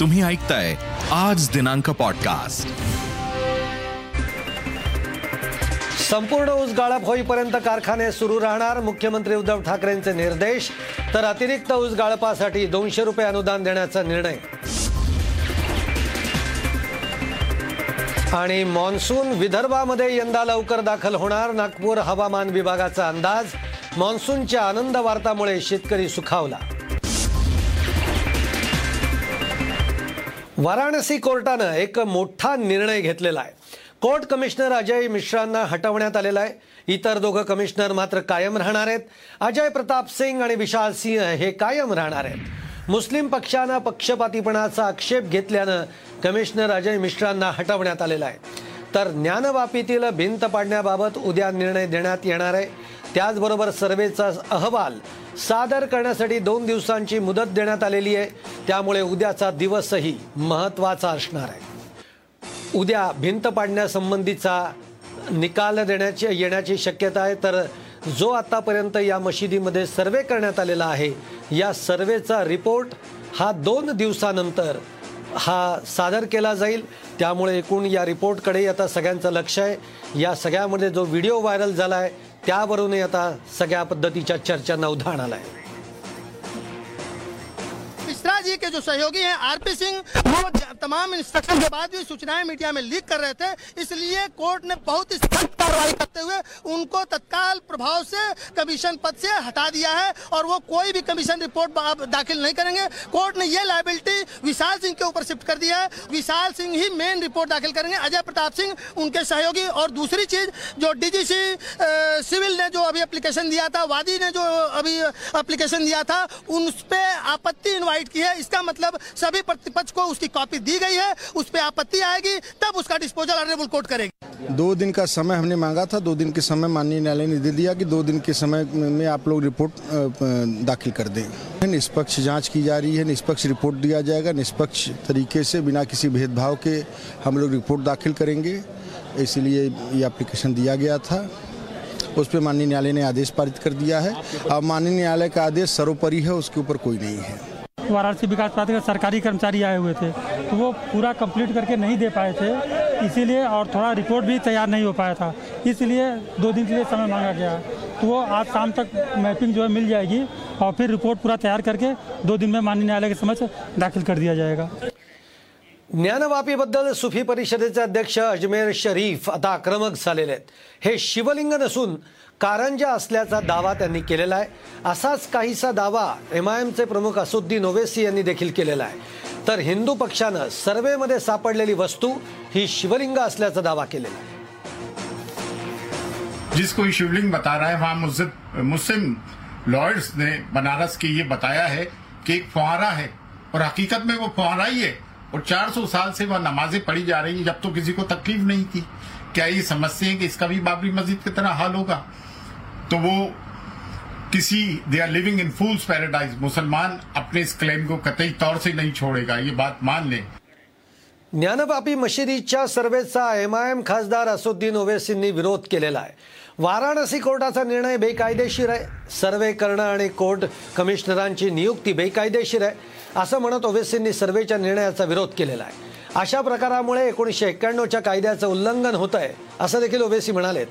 तुम्ही ऐकताय आज दिनांक पॉडकास्ट संपूर्ण ऊस गाळप होईपर्यंत कारखाने सुरू राहणार. मुख्यमंत्री उद्धव ठाकरेंचे निर्देश तर अतिरिक्त ऊस गाळपासाठी दोनशे रुपये अनुदान देण्याचा निर्णय. आणि मान्सून विदर्भामध्ये यंदा लवकर दाखल होणार. नागपूर हवामान विभागाचा अंदाज मान्सूनच्या आनंद वार्तामुळे शेतकरी सुखावला. वाराणसी कोर्टानं एक मोठा निर्णय घेतलेला आहे. कोर्ट कमिशनर अजय मिश्रांना हटवण्यात आलेला आहे. इतर दोघं कमिशनर मात्र कायम राहणार आहेत. अजय प्रताप सिंग आणि विशाल सिंह हे कायम राहणार आहेत. मुस्लिम पक्षानं पक्षपातीपणाचा आक्षेप घेतल्यानं कमिशनर अजय मिश्रांना हटवण्यात आलेला आहे. तर ज्ञानवापीतील भिंत पाडण्याबाबत उद्या निर्णय देण्यात येणार आहे. त्याचबरोबर सर्वेचा अहवाल सादर करण्यासाठी दोन दिवसांची मुदत देण्यात आलेली आहे. त्यामुळे उद्याचा दिवसही महत्त्वाचा असणार आहे. उद्या भिंत पाडण्यासंबंधीचा निकाल देण्याची येण्याची शक्यता आहे. तर जो आतापर्यंत या मशिदीमध्ये सर्वे करण्यात आलेला आहे या सर्वेचा रिपोर्ट हा दोन दिवसानंतर हा सादर केला जाईल. त्यामुळे एकूण या रिपोर्टकडे आता सगळ्यांचं लक्ष आहे. या सगळ्यामध्ये जो व्हिडिओ व्हायरल झाला आहे त्यावरूनही आता सगळ्या पद्धतीच्या चर्चांना उधाण आलं आहे मिश्रा जी के जो सहयोगी हैं आरपी सिंह वो तमाम इंस्ट्रक्शन के बाद भी सूचनाएँ मीडिया में लीक कर रहे थे, इसलिए कोर्ट ने बहुत ही सख्त कार्रवाई करते हुए उनको तत्काल प्रभाव से कमीशन पद से हटा दिया है और वो कोई भी कमीशन रिपोर्ट दाखिल नहीं करेंगे। कोर्ट ने यह लाइबिलिटी विशाल सिंह के ऊपर शिफ्ट कर दिया है। विशाल सिंह ही मेन रिपोर्ट दाखिल करेंगे। अजय प्रताप सिंह उनके सहयोगी। और दूसरी चीज़, जो डीजीसी सिविल ने जो अभी एप्लीकेशन दिया था, वादी ने जो अभी एप्लीकेशन दिया था उन पर आपत्ति इन्वाइट की है। इसका मतलब सभी प्रतिपक्ष को उसकी कॉपी दी गई है, उस पर आपत्ति आएगी, तब उसका डिस्पोजल ऑनरेबल कोर्ट करेगी। दो दिन का समय हमने मांगा था, दो दिन के समय माननीय न्यायालय ने दे दिया कि दो दिन के समय में आप लोग रिपोर्ट दाखिल कर दें। निष्पक्ष जाँच की जा रही है, निष्पक्ष रिपोर्ट दिया जाएगा, निष्पक्ष तरीके से बिना किसी भेदभाव के हम लोग रिपोर्ट दाखिल करेंगे। इसलिए ये एप्लीकेशन दिया गया था। उस पर माननीय न्यायालय ने आदेश पारित कर दिया है। अब माननीय न्यायालय का आदेश सर्वोपरि है, उसके ऊपर कोई नहीं है। वाराणसी विकास प्राधिकरण सरकारी कर्मचारी आए हुए थे तो वो पूरा कंप्लीट करके नहीं दे पाए थे। इसीलिए और थोड़ा रिपोर्ट भी तैयार नहीं हो पाया था। इसलिए दो दिन के लिए समय मांगा गया। तो वो आज शाम तक मैपिंग जो है मिल जाएगी और फिर रिपोर्ट पूरा तैयार करके दो दिन में माननीय न्यायालय के समक्ष दाखिल कर दिया जाएगा। ज्ञानवापीबद्दल सुफी परिषदेचे अध्यक्ष अजमेर शरीफ आता आक्रमक हे शिवलिंग नसून कारंजा असल्याचा दावा त्यांनी केलेला आहे असाच काहीसा दावा एम आय एमचे प्रमुख असुद्दीन ओवेसी यांनी देखील केलेला आहे. तर हिंदू पक्षानं सर्वेमध्ये सापडलेली वस्तू ही शिवलिंग असल्याचा दावा केलेला आहे. जिसको कोई शिवलिंग बता रहा है वहां मुस्लिम मुस्लिम लॉयर्स ने बनारस के ये बताया है कि एक फुहारा है और हकीकत में वो फुहारा ही है और 400 साल से वह नमाजें पढ़ी जा रही है जब तो किसी को तकलीफ नहीं थी। क्या ये समझते हैं कि इसका भी बाबरी मस्जिद की तरह हाल होगा? तो वो किसी they are living in fool's paradise मुसलमान अपने इस क्लेम को कतई तौर से नहीं छोड़ेगा। ये बात मान ले। ज्ञानबापी मशिदीच्या सर्वेचा एम आय एम खासदार असुद्दीन ओवेसींनी विरोध केलेला आहे. वाराणसी कोर्टाचा निर्णय बेकायदेशीर आहे. सर्वे करणं आणि कोर्ट कमिशनरांची नियुक्ती बेकायदेशीर आहे असं म्हणत ओवेसींनी सर्वेच्या निर्णयाचा विरोध केलेला आहे. अशा प्रकारामुळे एकोणीसशे एक्क्याण्णवच्या कायद्याचं उल्लंघन होत आहे असं देखील ओवेसी म्हणालेत.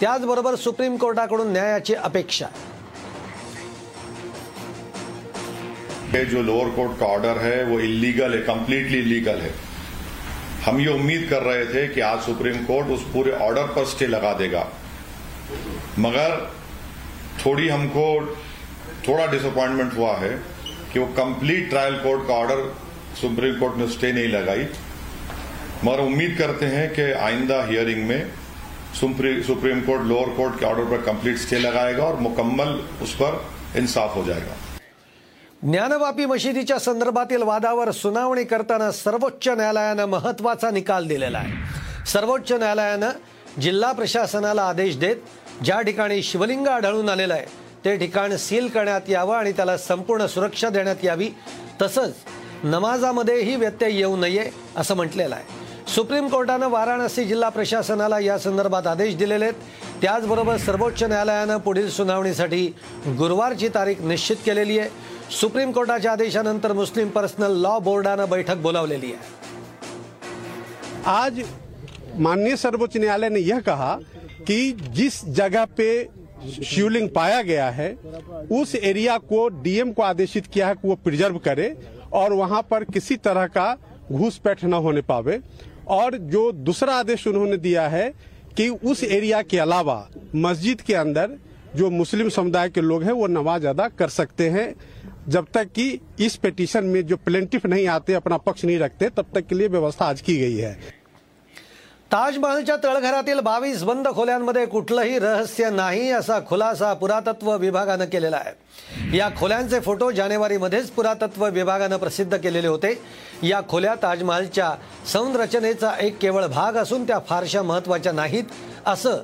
त्याचबरोबर सुप्रीम कोर्टाकडून न्यायाची अपेक्षा. ये जो लोअर कोर्ट का ऑर्डर है, वो इलीगल है कंप्लीटली इलीगल है. हम ये उम्मीद कर रहे थे कि आज सुप्रीम कोर्ट उस पूरे ऑर्डर पर स्टे लगा देगा. मगर थोड़ी हमको थोड़ा डिसअपॉइंटमेंट हुआ है कि वो कंप्लीट ट्रायल कोर्ट का ऑर्डर सुप्रीम कोर्ट ने स्टे नहीं लगाई. मगर उम्मीद करते हैं कि आइंदा हियरिंग में सुप्रीम कोर्ट लोअर कोर्ट के ऑर्डर पर कंप्लीट स्टे लगाएगा और मुकम्मल उस पर इंसाफ हो जाएगा। ज्ञानवापी मशिदीच्या संदर्भातील वादावर सुनावणी करताना सर्वोच्च न्यायालयानं महत्त्वाचा निकाल दिलेला आहे. सर्वोच्च न्यायालयानं जिल्हा प्रशासनाला आदेश देत ज्या ठिकाणी शिवलिंग आढळून आलेलं आहे ते ठिकाण सील करण्यात यावं आणि त्याला संपूर्ण सुरक्षा देण्यात यावी तसंच नमाजामध्येही व्यत्यय येऊ नये असं म्हटलेलं आहे. सुप्रीम कोर्टानं वाराणसी जिल्हा प्रशासनाला या संदर्भात आदेश दिलेले आहेत. त्याचबरोबर सर्वोच्च न्यायालयानं पुढील सुनावणीसाठी गुरुवारची तारीख निश्चित केलेली आहे. सुप्रीम कोर्टाच्या आदेशानंतर मुस्लिम पर्सनल लॉ बोर्डानं बैठक बोलावलेली आहे. आज माननीय सर्वोच्च न्यायालय ने यह कहा कि जिस जगह पे शिवलिंग पाया गया है, उस एरिया को डीएम को आदेशित किया है कि वो प्रिजर्व करे और वहाँ पर किसी तरह का घूसपैठ न होने पावे। और जो दूसरा आदेश उन्होंने दिया है कि उस एरिया के अलावा मस्जिद के अंदर जो मुस्लिम समुदाय के लोग हैं, वो नमाज़ अदा कर सकते हैं। जब तक कि इस पिटीशन में जो प्लेंटिफ नहीं आते, अपना पक्ष नहीं रखते, तब तक के लिए व्यवस्था आज की गई है। ताजमहलच्या तळघरातील बावीस बंद खोल्यांमध्ये कुठलंही रहस्य नाही असा खुलासा पुरातत्व विभागानं केलेला आहे. या खोल्यांचे फोटो जानेवारीमध्येच पुरातत्व विभागानं प्रसिद्ध केलेले होते. या खोल्या ताजमहलच्या संरचनेचा एक केवळ भाग असून त्या फारशा महत्त्वाच्या नाहीत असं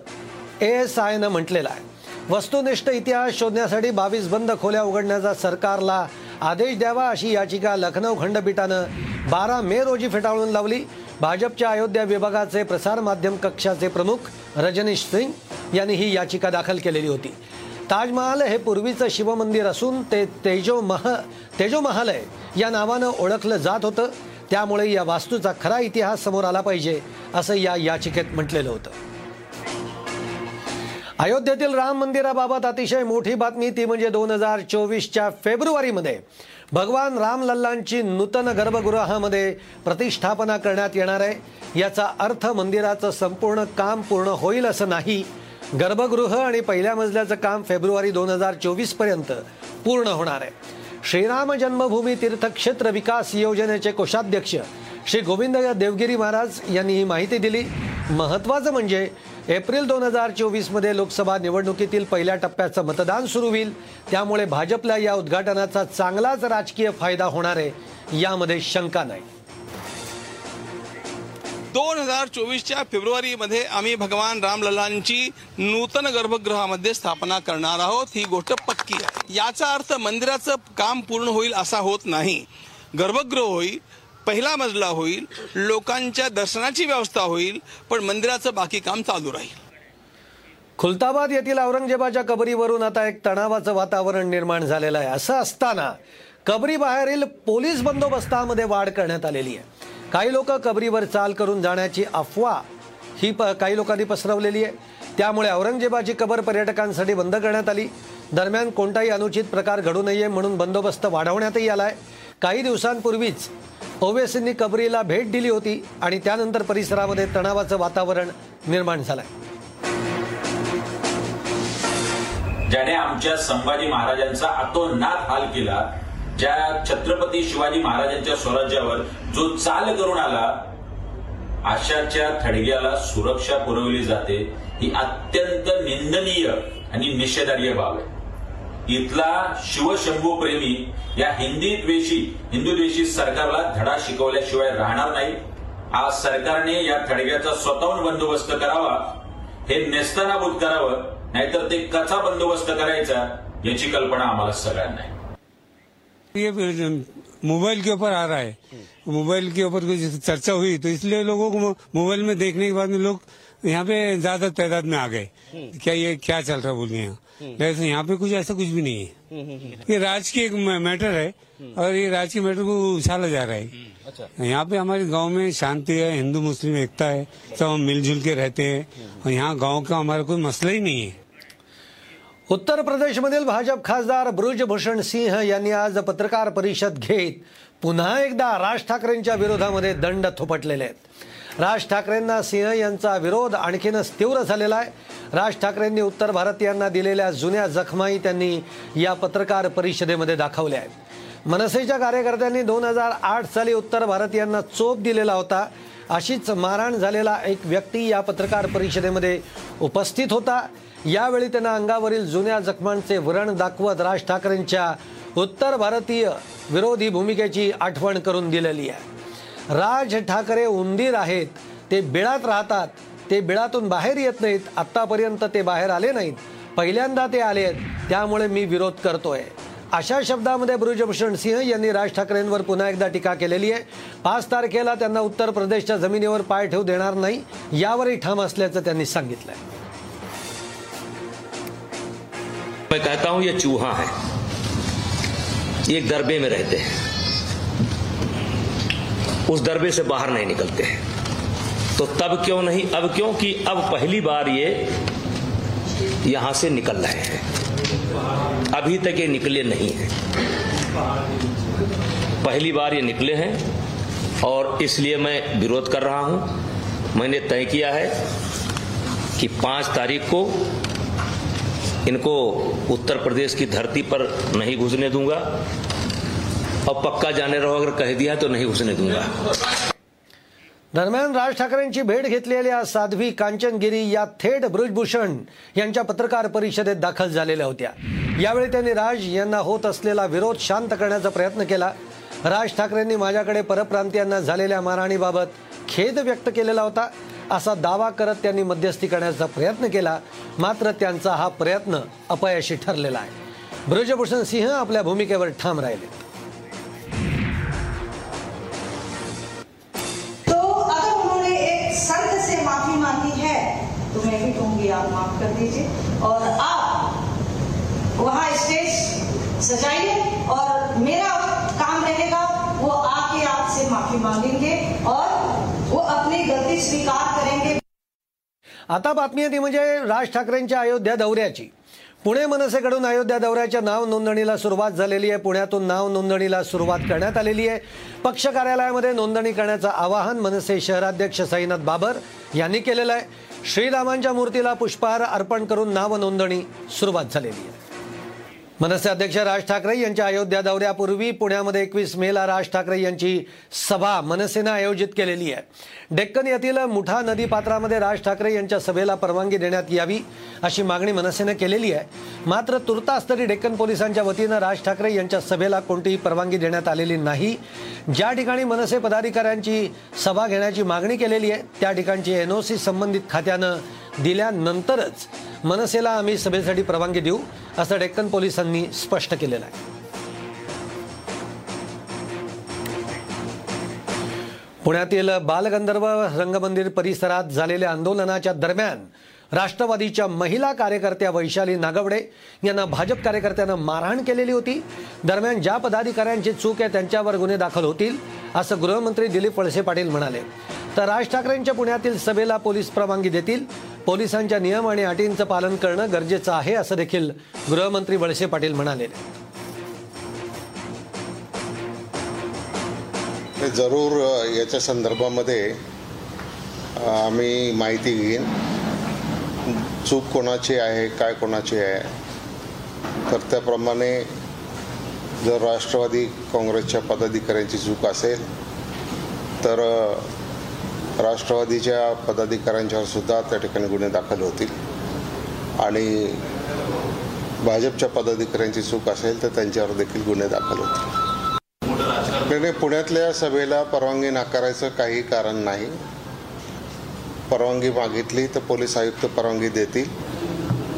ए एस आयनं म्हटलेलं आहे. वस्तुनिष्ठ इतिहास शोधण्यासाठी बावीस बंद खोल्या उघडण्याचा सरकारला आदेश द्यावा अशी याचिका लखनौ खंडपीठानं बारा मे रोजी फेटाळून लावली. भाजपच्या अयोध्या विभागाचे प्रसारमाध्यम कक्षाचे प्रमुख रजनीश सिंग यांनी ही याचिका दाखल केलेली होती. ताजमहाल हे पूर्वीचं शिवमंदिर असून ते तेजो मह तेजो महालय या नावानं ओळखलं जात होतं. त्यामुळे या वास्तूचा खरा इतिहास समोर आला पाहिजे असं या याचिकेत म्हटलेलं होतं. अयोध्येतील राम मंदिराबाबत अतिशय मोठी बातमी ती म्हणजे दोन हजार चोवीसच्या फेब्रुवारीमध्ये. भगवान रामलल्लांची नूतन गर्भगृहामध्ये प्रतिष्ठापना करण्यात येणार आहे. याचा अर्थ मंदिराचं संपूर्ण काम पूर्ण होईल असं नाही. गर्भगृह आणि पहिल्या मजल्याचं काम फेब्रुवारी दोन हजार चोवीसपर्यंत पूर्ण होणार आहे. श्रीराम जन्मभूमी तीर्थक्षेत्र विकास योजनेचे कोषाध्यक्ष श्री गोविंद देवगिरी महाराज यांनी ही माहिती दिली. महत्त्वाचं म्हणजे एप्रिल दोन हजार चोवीसमध्ये लोकसभा निवडणुकीतील पहिल्या टप्प्याचं मतदान सुरू होईल. त्यामुळे भाजपला या उद्घाटनाचा चांगलाच राजकीय फायदा होणार आहे यामध्ये शंका नाही. दोन हजार चोवीसच्या फेब्रुवारीमध्ये आम्ही भगवान रामलल्लांची नूतन गर्भगृहामध्ये स्थापना करणार आहोत. ही गोष्ट पक्की आहे. याचा अर्थ मंदिराचं काम पूर्ण होईल असा होत नाही. गर्भगृह होईल पहिला मजला होईल लोकांच्या दर्शनाची व्यवस्था होईल पण मंदिराचं बाकी काम चालू राहील. खुलताबाद येथील औरंगजेबाच्या कबरीवरून आता एक तणावाचं वातावरण निर्माण झालेलं आहे. असं असताना कबरीबाहेरील पोलीस बंदोबस्तामध्ये वाढ करण्यात आलेली आहे. काही लोक कबरीवर चाल करून जाण्याची अफवा ही प काही लोकांनी पसरवलेली आहे. त्यामुळे औरंगजेबाची कबर पर्यटकांसाठी बंद करण्यात आली. दरम्यान कोणताही अनुचित प्रकार घडू नये म्हणून बंदोबस्त वाढवण्यातही आला आहे काही दिवसांपूर्वीच ओवेसींनी कबरीला भेट दिली होती आणि त्यानंतर परिसरामध्ये तणावाचं वातावरण निर्माण झालंय. ज्याने आमच्या संभाजी महाराजांचा अतोनात हाल केला ज्या छत्रपती शिवाजी महाराजांच्या स्वराज्यावर जो चाल करून आला अशाच्या थडग्याला सुरक्षा पुरवली जाते ही अत्यंत निंदनीय आणि निषेधार्य बाब आहे. इथला शिवशंभू प्रेमी या हिंदी द्वेषी हिंदू द्वेषी सरकारला धडा शिकवल्याशिवाय राहणार नाही. आज सरकारने या थडग्याचा स्वतःहून बंदोबस्त करावा हे नेस्तानाभूत करावं नाहीतर ते कसा बंदोबस्त करायचा याची कल्पना आम्हाला सगळ्यांना आहे. मोबाइल के ऊपर आ रहा है। मोबाइल के ऊपर कुछ चर्चा हुई तो इसलिए लोगों को मोबाइल में देखने के बाद में लोग यहाँ पे ज्यादा तादाद में आ गए। क्या ये क्या चल रहा बोलिए यहाँ? वैसे यहाँ पे कुछ ऐसा कुछ भी नहीं है। ये राज की एक मैटर है और ये राज के मैटर को उछाला जा रहा है। अच्छा। यहाँ पे हमारे गाँव में शांति है हिंदू मुस्लिम एकता है सब हम मिलजुल के रहते हैं और यहाँ गाँव का हमारा कोई मसला ही नहीं है। उत्तर प्रदेश प्रदेशमधील भाजप खासदार ब्रुजभूषण सिंह यांनी आज पत्रकार परिषद घेत पुन्हा एकदा राज ठाकरेंच्या विरोधामध्ये दंड थोपटलेले आहेत. राज ठाकरेंना सिंह यांचा विरोध आणखीनच तीव्र झालेला आहे. राज ठाकरेंनी उत्तर भारतीयांना दिलेल्या जुन्या जखमाही त्यांनी या पत्रकार परिषदेमध्ये दाखवल्या आहेत. मनसेच्या कार्यकर्त्यांनी दोन हजार आठ साली उत्तर भारतीयांना चोप दिलेला होता. अशीच मारहाण झालेला एक व्यक्ती या पत्रकार परिषदेमध्ये उपस्थित होता. यावेळी त्यांना अंगावरील जुन्या जखमांचे वरण दाखवत राज ठाकरेंच्या उत्तर भारतीय विरोधी भूमिकेची आठवण करून दिलेली आहे. राज ठाकरे उंदीर आहेत. ते बिळात राहतात. ते बिळातून बाहेर येत नाहीत. आत्तापर्यंत ते बाहेर आले नाहीत. पहिल्यांदा ते आले आहेत. त्यामुळे मी विरोध करतोय. अशा शब्दामध्ये ब्रुजभूषण सिंह यांनी राज ठाकरेंवर पुन्हा एकदा टीका केलेली आहे. पाच तारखेला त्यांना उत्तर प्रदेशच्या जमिनीवर पाय ठेवू देणार नाही. यावरही ठाम असल्याचं त्यांनी सांगितलंय. मैं कहता हूं ये चूहा है. एक गरबे में रहते हैं. उस दरबे से बाहर नहीं निकलते हैं। तो तब क्यों नहीं, अब क्योंकि अब पहली बार ये यहाँ से निकल रहे हैं। अभी तक ये निकले नहीं हैं। पहली बार ये निकले हैं और इसलिए मैं विरोध कर रहा हूँ। मैंने तय किया है कि पाँच तारीख को इनको उत्तर प्रदेश की धरती पर नहीं घुसने दूँगा। और पक्का जाने रहो अगर कह दिया तो नहीं घुसने दूंगा। दरम्यान राज ठाकरेंची भेट घेतलेल्या साध्वी कांचनगिरी या थेट ब्रजभूषण यांच्या पत्रकार परिषदेत दाखल झालेल्या होत्या. यावेळी त्यांनी राज यांना होत असलेला विरोध शांत करण्याचा प्रयत्न केला. राज ठाकरेंनी माझ्याकडे परप्रांतीयांना झालेल्या मारहाणीबाबत खेद व्यक्त केलेला होता असा दावा करत त्यांनी मध्यस्थी करण्याचा प्रयत्न केला. मात्र त्यांचा हा प्रयत्न अपयशी ठरलेला आहे. ब्रजभूषण सिंह आपल्या भूमिकेवर ठाम राहिले आप माफ कर दीजिए। और आप वहां स्टेज सजाइए और मेरा काम रहेगा वो आके आपसे माफी मांगेंगे और वो अपनी गलती स्वीकार करेंगे। आता बातमी आहे ती म्हणजे राज ठाकरेंच्या अयोध्या दौऱ्याची. पुणे मनसेकडून अयोध्या दौऱ्याच्या नाव नोंदणीला सुरुवात झालेली आहे. पुण्यातून नाव नोंदणीला सुरुवात करण्यात आलेली आहे. पक्ष कार्यालयामध्ये नोंदणी करण्याचं आवाहन मनसे शहराध्यक्ष साईनाथ बाबर यांनी केलेलं आहे. श्रीरामांच्या मूर्तीला पुष्पहार अर्पण करून नाव नोंदणी सुरुवात झालेली आहे. मनसे अध्यक्ष राज ठाकरे यांच्या अयोध्या दौऱ्यापूर्वी पुण्यामध्ये एकवीस मेला राज ठाकरे यांची सभा मनसेनं आयोजित केलेली आहे. डेक्कन येथील मुठा नदी पात्रामध्ये राज ठाकरे यांच्या सभेला परवानगी देण्यात यावी अशी मागणी मनसेनं केलेली आहे. मात्र तुर्तास तरी डेक्कन पोलिसांच्या वतीनं राज ठाकरे यांच्या सभेला कोणतीही परवानगी देण्यात आलेली नाही. ज्या ठिकाणी मनसे पदाधिकाऱ्यांची सभा घेण्याची मागणी केलेली आहे त्या ठिकाणची एनओसी संबंधित खात्यानं दिल्यानंतरच मनसेला आम्ही सभेसाठी परवानगी देऊ असं डेक्कन पोलिसांनी स्पष्ट केलेलं आहे. पुण्यातील बालगंधर्व रंगमंदिर परिसरात झालेल्या आंदोलनाच्या दरम्यान राष्ट्रवादीच्या महिला कार्यकर्त्या वैशाली नागवडे यांना भाजप कार्यकर्त्यांना मारहाण केलेली होती. दरम्यान ज्या पदाधिकाऱ्यांची चूक आहे त्यांच्यावर गुन्हे दाखल होतील. असं गृहमंत्री दिलीप वळसे पाटील म्हणाले. तर राज ठाकरेंच्या पुण्यातील सभेला पोलीस परवानगी देतील. पोलिसांच्या नियम आणि अटींचं पालन करणं गरजेचं आहे असं देखील गृहमंत्री वळसे पाटील म्हणाले. जरूर याच्या संदर्भामध्ये आम्ही माहिती घेईन. चूक कोणाची आहे काय कोणाची आहे. तर त्याप्रमाणे जर राष्ट्रवादी काँग्रेसच्या पदाधिकाऱ्यांची चूक असेल तर राष्ट्रवादीच्या पदाधिकाऱ्यांच्यावर सुद्धा त्या ठिकाणी गुन्हे दाखल होतील. आणि भाजपच्या पदाधिकाऱ्यांची चूक असेल तर त्यांच्यावर देखील गुन्हे दाखल होतील. नाही, पुण्यातल्या सभेला परवानगी नाकारायचं काही कारण नाही. परवानगी मागितली तर पोलीस आयुक्त परवानगी देतील.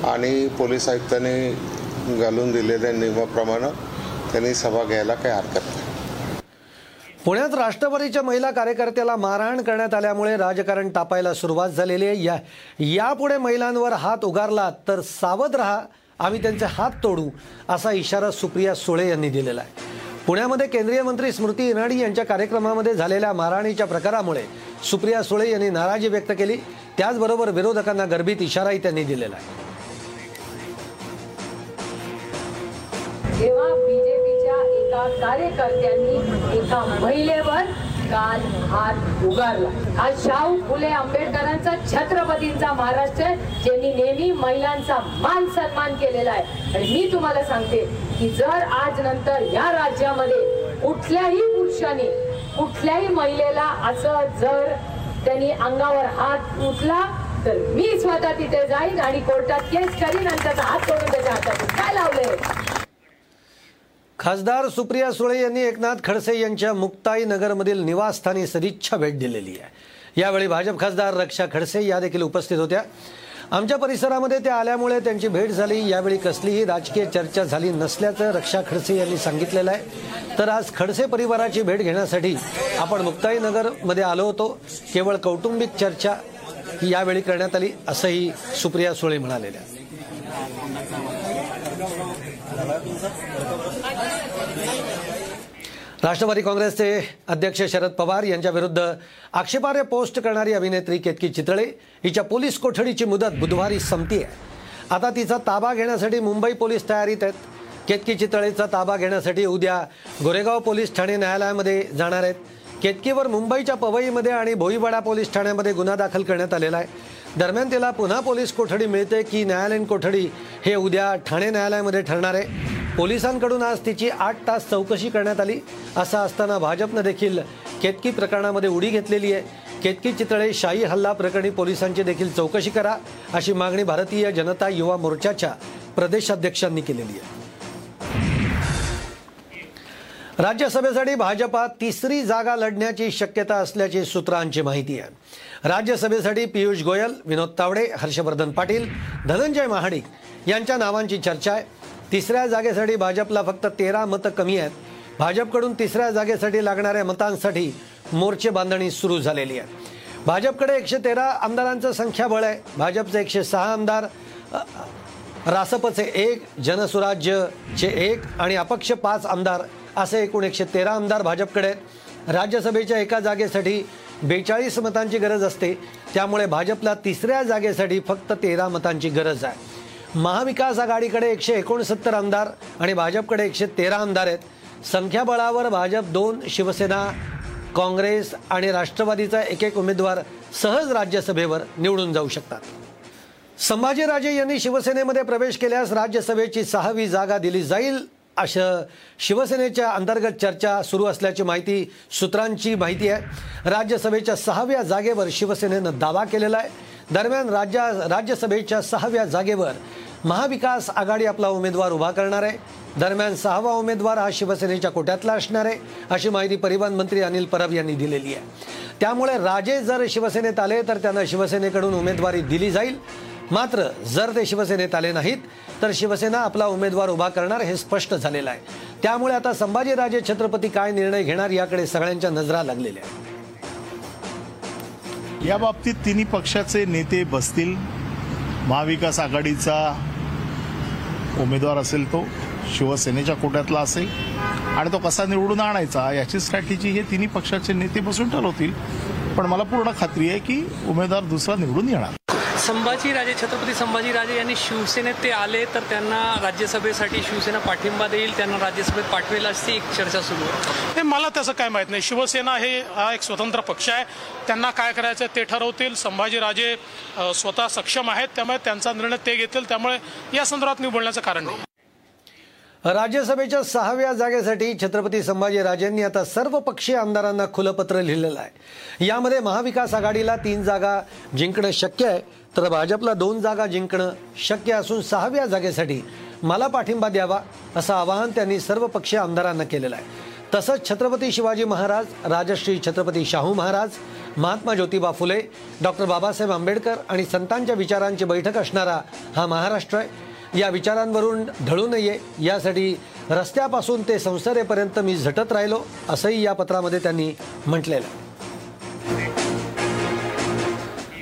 आणि पोलीस आयुक्तांनी घालून दिलेल्या नियमाप्रमाणे त्यांनी सभा घ्यायला काही हरकत नाही. पुण्यात राष्ट्रवादीच्या महिला कार्यकर्त्याला मारहाण करण्यात आल्यामुळे राजकारण तापायला सुरुवात झालेली आहे. या यापुढे महिलांवर हात उगारला तर सावध रहा आम्ही त्यांचे हात तोडू असा इशारा सुप्रिया सुळे यांनी दिलेला आहे. पुण्यामध्ये केंद्रीय मंत्री स्मृती इराणी यांच्या कार्यक्रमामध्ये झालेल्या मारहाणीच्या प्रकारामुळे सुप्रिया सुळे यांनी नाराजी व्यक्त केली. त्याचबरोबर विरोधकांना गर्भित इशाराही त्यांनी दिलेला आहे. कार्यकर्त्यांनी एका महिलेवर काल हात उगारला. आज शाहू फुले आंबेडकरांचा छत्रपतींचा महाराष्ट्र ज्यांनी नेहमी महिलांचा मान सन्मान केलेला आहे. आणि मी तुम्हाला सांगते की जर आज नंतर या राज्यामध्ये कुठल्याही पुरुषाने कुठल्याही महिलेला असं जर त्यांनी अंगावर हात उठला तर मी स्वतः तिथे जाईन आणि कोर्टात केस करीन आणि त्याचा हात करून त्याच्या हातात काय लावले खासदार सुप्रिया सुळे यांनी एकनाथ खडसे यांच्या मुक्ताई नगरमधील निवासस्थानी सदिच्छा भेट दिलेली आहे. यावेळी भाजप खासदार रक्षा खडसे या देखील उपस्थित होत्या. आमच्या परिसरामध्ये त्या आल्यामुळे त्यांची भेट झाली. यावेळी कसलीही राजकीय चर्चा झाली नसल्याचं रक्षा खडसे यांनी सांगितलेलं आहे. तर आज खडसे परिवाराची भेट घेण्यासाठी आपण मुक्ताई नगरमध्ये आलो होतो. केवळ कौटुंबिक चर्चा यावेळी करण्यात आली असंही सुप्रिया सुळे म्हणालेल्या राष्ट्रवादी काँग्रेसचे अध्यक्ष शरद पवार यांच्या विरुद्ध आक्षेपार्ह पोस्ट करणारी अभिनेत्री केतकी चितळे हिच्या पोलीस कोठडीची मुदत बुधवारी संपती आहे आता तिचा ताबा घेण्यासाठी मुंबई पोलीस तयारीत आहेत. केतकी चितळेचा ताबा घेण्यासाठी उद्या गोरेगाव पोलीस ठाणे न्यायालयामध्ये जाणार आहेत. केतकीवर मुंबईच्या पवईमध्ये आणि भोईवाडा पोलीस ठाण्यामध्ये गुन्हा दाखल करण्यात आलेला आहे. दरम्यान तिला पुन्हा पोलीस कोठडी मिळते की न्यायालयीन कोठडी हे उद्या ठाणे न्यायालयामध्ये ठरणार आहे. पोलिसांकडून आज तिची आठ तास चौकशी करण्यात आली. असं असताना भाजपनं देखील केतकी प्रकरणामध्ये उडी घेतलेली आहे. केतकी चितळे शाही हल्ला प्रकरणी पोलिसांची देखील चौकशी करा अशी मागणी भारतीय जनता युवा मोर्चाच्या प्रदेशाध्यक्षांनी केलेली आहे. राज्यसभेसाठी भाजपा तिसरी जागा लढण्याची शक्यता असल्याची सूत्रांची माहिती आहे. राज्यसभेसाठी पियुष गोयल विनोद तावडे हर्षवर्धन पाटील धनंजय महाडिक यांच्या नावांची चर्चा आहे. तिसऱ्या जागेसाठी भाजपला फक्त तेरा मतं कमी आहेत. भाजपकडून तिसऱ्या जागेसाठी लागणाऱ्या मतांसाठी मोर्चे बांधणी सुरू झालेली आहे भाजपकडे एकशे तेरा आमदारांचं संख्याबळ आहे. भाजपचे एकशे सहा आमदार रासपचे एक जनसुराज्यचे एक आणि अपक्ष पाच आमदार असे एकूण एकशे तेरा आमदार भाजपकडे आहेत. राज्यसभेच्या एका जागेसाठी बेचाळीस मतांची गरज असते. त्यामुळे भाजपला तिसऱ्या जागेसाठी फक्त तेरा मतांची गरज आहे. महाविकास आघाडीकडे एकशे एकोणसत्तर आमदार आणि भाजपकडे एकशे तेरा आमदार आहेत. संख्याबळावर भाजप दोन शिवसेना काँग्रेस आणि राष्ट्रवादीचा एक एक उमेदवार सहज राज्यसभेवर निवडून जाऊ शकतात. संभाजीराजे यांनी शिवसेनेमध्ये प्रवेश केल्यास राज्यसभेची सहावी जागा दिली जाईल असं शिवसेनेच्या अंतर्गत चर्चा सुरू असल्याची माहिती सूत्रांची माहिती आहे. राज्यसभेच्या सहाव्या जागेवर शिवसेनेनं दावा केलेला आहे. दरम्यान राज्या राज्यसभेच्या सहाव्या जागेवर महाविकास आघाडी आपला उमेदवार उभा करणार आहे. दरम्यान सहावा उमेदवार हा शिवसेनेच्या कोट्यातला असणार आहे अशी माहिती परिवहन मंत्री अनिल परब यांनी दिलेली आहे. त्यामुळे राजे जर शिवसेनेत आले तर त्यांना शिवसेनेकडून उमेदवारी दिली जाईल. मात्र जर ते शिवसेनेत आले नाहीत तर शिवसेना आपला उमेदवार उभा करणार हे स्पष्ट झालेलं आहे. त्यामुळे आता संभाजीराजे छत्रपती काय निर्णय घेणार याकडे सगळ्यांच्या नजरा लागलेल्या या बाबतीत तिन्ही पक्षाचे नेते बसतील. महाविकास आघाडीचा उमेदवार असेल तो शिवसेनेच्या कोट्यातला असेल आणि तो कसा निवडून आणायचा याची स्ट्रॅटेजी हे तिन्ही पक्षाचे नेते बसून ठरवतील. पण मला पूर्ण खात्री आहे की उमेदवार दुसरा निवडून येणार. संभाजीराजे छत्रपती संभाजीराजे यांनी शिवसेनेत ते आले तर त्यांना राज्यसभेसाठी शिवसेना पाठिंबा देईल त्यांना राज्यसभेत पाठवेल अशी एक चर्चा सुरू आहे. मला त्याचं काय माहीत नाही. शिवसेना हे हा एक स्वतंत्र पक्ष आहे. त्यांना काय करायचं ते ठरवतील. संभाजीराजे स्वतः सक्षम आहेत. त्यामुळे त्यांचा निर्णय ते घेतील. त्यामुळे या संदर्भात मी बोलण्याचं कारण नाही. राज्यसभेच्या सहाव्या जागेसाठी छत्रपती संभाजीराजेंनी आता सर्व पक्षीय आमदारांना खुलं पत्र लिहिलेलं आहे. यामध्ये महाविकास आघाडीला तीन जागा जिंकणं शक्य आहे. तर भाजपला दोन जागा जिंकणं शक्य असून सहाव्या जागेसाठी मला पाठिंबा द्यावा असं आवाहन त्यांनी सर्व पक्षीय आमदारांना केलेलं आहे. तसंच छत्रपती शिवाजी महाराज राजश्री छत्रपती शाहू महाराज महात्मा ज्योतिबा फुले डॉक्टर बाबासाहेब आंबेडकर आणि संतांच्या विचारांची बैठक असणारा हा महाराष्ट्र आहे. या विचारांवरून ढळू नये यासाठी रस्त्यापासून ते संसदेपर्यंत मी झटत राहिलो असंही या पत्रामध्ये त्यांनी म्हटलेलं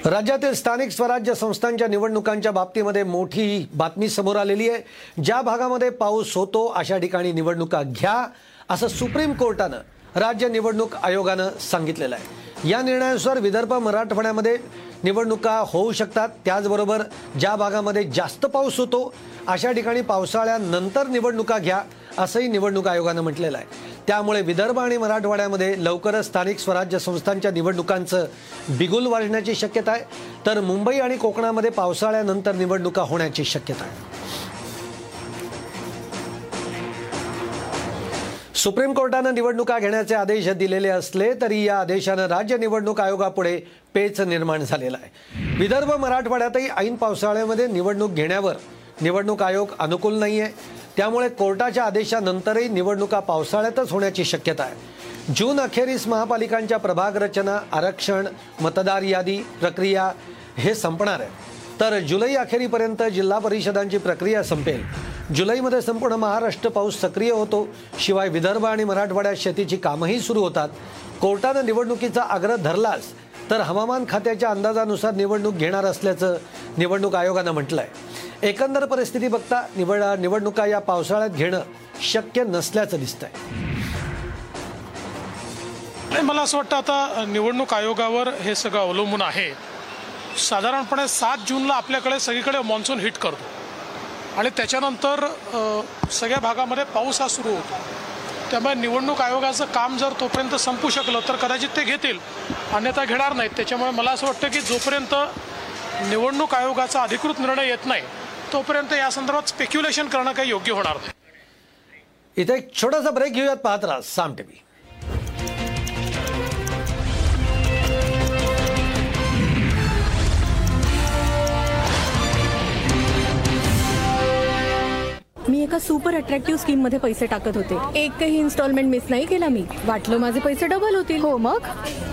राज्यातील स्थानिक स्वराज्य संस्थांच्या निवडणुकांच्या बाबतीमध्ये मोठी बातमी समोर आलेली आहे. ज्या भागामध्ये पाऊस होतो अशा ठिकाणी निवडणुका घ्या असं सुप्रीम कोर्टानं राज्य निवडणूक आयोगानं सांगितलेलं आहे. या निर्णयानुसार विदर्भ मराठवाड्यामध्ये निवडणुका होऊ शकतात. त्याचबरोबर ज्या भागामध्ये जास्त पाऊस होतो अशा ठिकाणी पावसाळ्यानंतर निवडणुका घ्या असंही निवडणूक आयोगानं म्हटलेलं आहे. त्यामुळे विदर्भ आणि मराठवाड्यामध्ये लवकरच स्थानिक स्वराज्य संस्थांच्या निवडणुकांचं बिगुल वाजण्याची शक्यता आहे. तर मुंबई आणि कोकणामध्ये पावसाळ्यानंतर निवडणुका होण्याची शक्यता आहे. सुप्रीम कोर्टानं निवडणुका घेण्याचे आदेश दिलेले असले तरी या आदेशानं राज्य निवडणूक आयोगापुढे पेच निर्माण झालेला आहे. विदर्भ मराठवाड्यातही ऐन पावसाळ्यामध्ये निवडणूक घेण्यावर निवडणूक आयोग अनुकूल नाही आहे त्यामुळे कोर्टाच्या आदेशानंतरही निवडणुका पावसाळ्यातच होण्याची शक्यता आहे. जून अखेरीस महापालिकांच्या प्रभाग रचना आरक्षण मतदार यादी प्रक्रिया हे संपणार आहे. तर जुलै अखेरीपर्यंत जिल्हा परिषदांची प्रक्रिया संपेल. जुलैमध्ये संपूर्ण महाराष्ट्र पाऊस सक्रिय होतो. शिवाय विदर्भ आणि मराठवाड्यात शेतीची कामंही सुरू होतात. कोर्टानं निवडणुकीचा आग्रह धरलाच तर हवामान खात्याच्या अंदाजानुसार निवडणूक घेणार असल्याचं निवडणूक आयोगानं म्हटलं आहे एकंदर परिस्थिती बघता निवड निवडणुका या पावसाळ्यात घेणं शक्य नसल्याचं दिसतंय. नाही मला असं वाटतं आता निवडणूक आयोगावर हे सगळं अवलंबून आहे. साधारणपणे सात जूनला आपल्याकडे सगळीकडे मान्सून हिट करतो. आणि त्याच्यानंतर सगळ्या भागामध्ये पाऊस हा सुरू होतो. त्यामुळे निवडणूक आयोगाचं काम जर तोपर्यंत संपू शकलं तर कदाचित ते घेतील. अन्यथा घेणार नाहीत. त्याच्यामुळे मला असं वाटतं की जोपर्यंत निवडणूक आयोगाचा अधिकृत निर्णय येत नाही तोपर्यंत या संदर्भात स्पेक्युलेशन करणं काही योग्य होणार नाही. इथे एक छोटासा ब्रेक घेऊयात पाहत राहा साम टीव्ही. मी एका सुपर अट्रॅक्टिव्ह स्कीममध्ये पैसे टाकत होते. एकही इन्स्टॉलमेंट मिस नाही केला मी. वाटलं माझे पैसे डबल होतील. हो मग?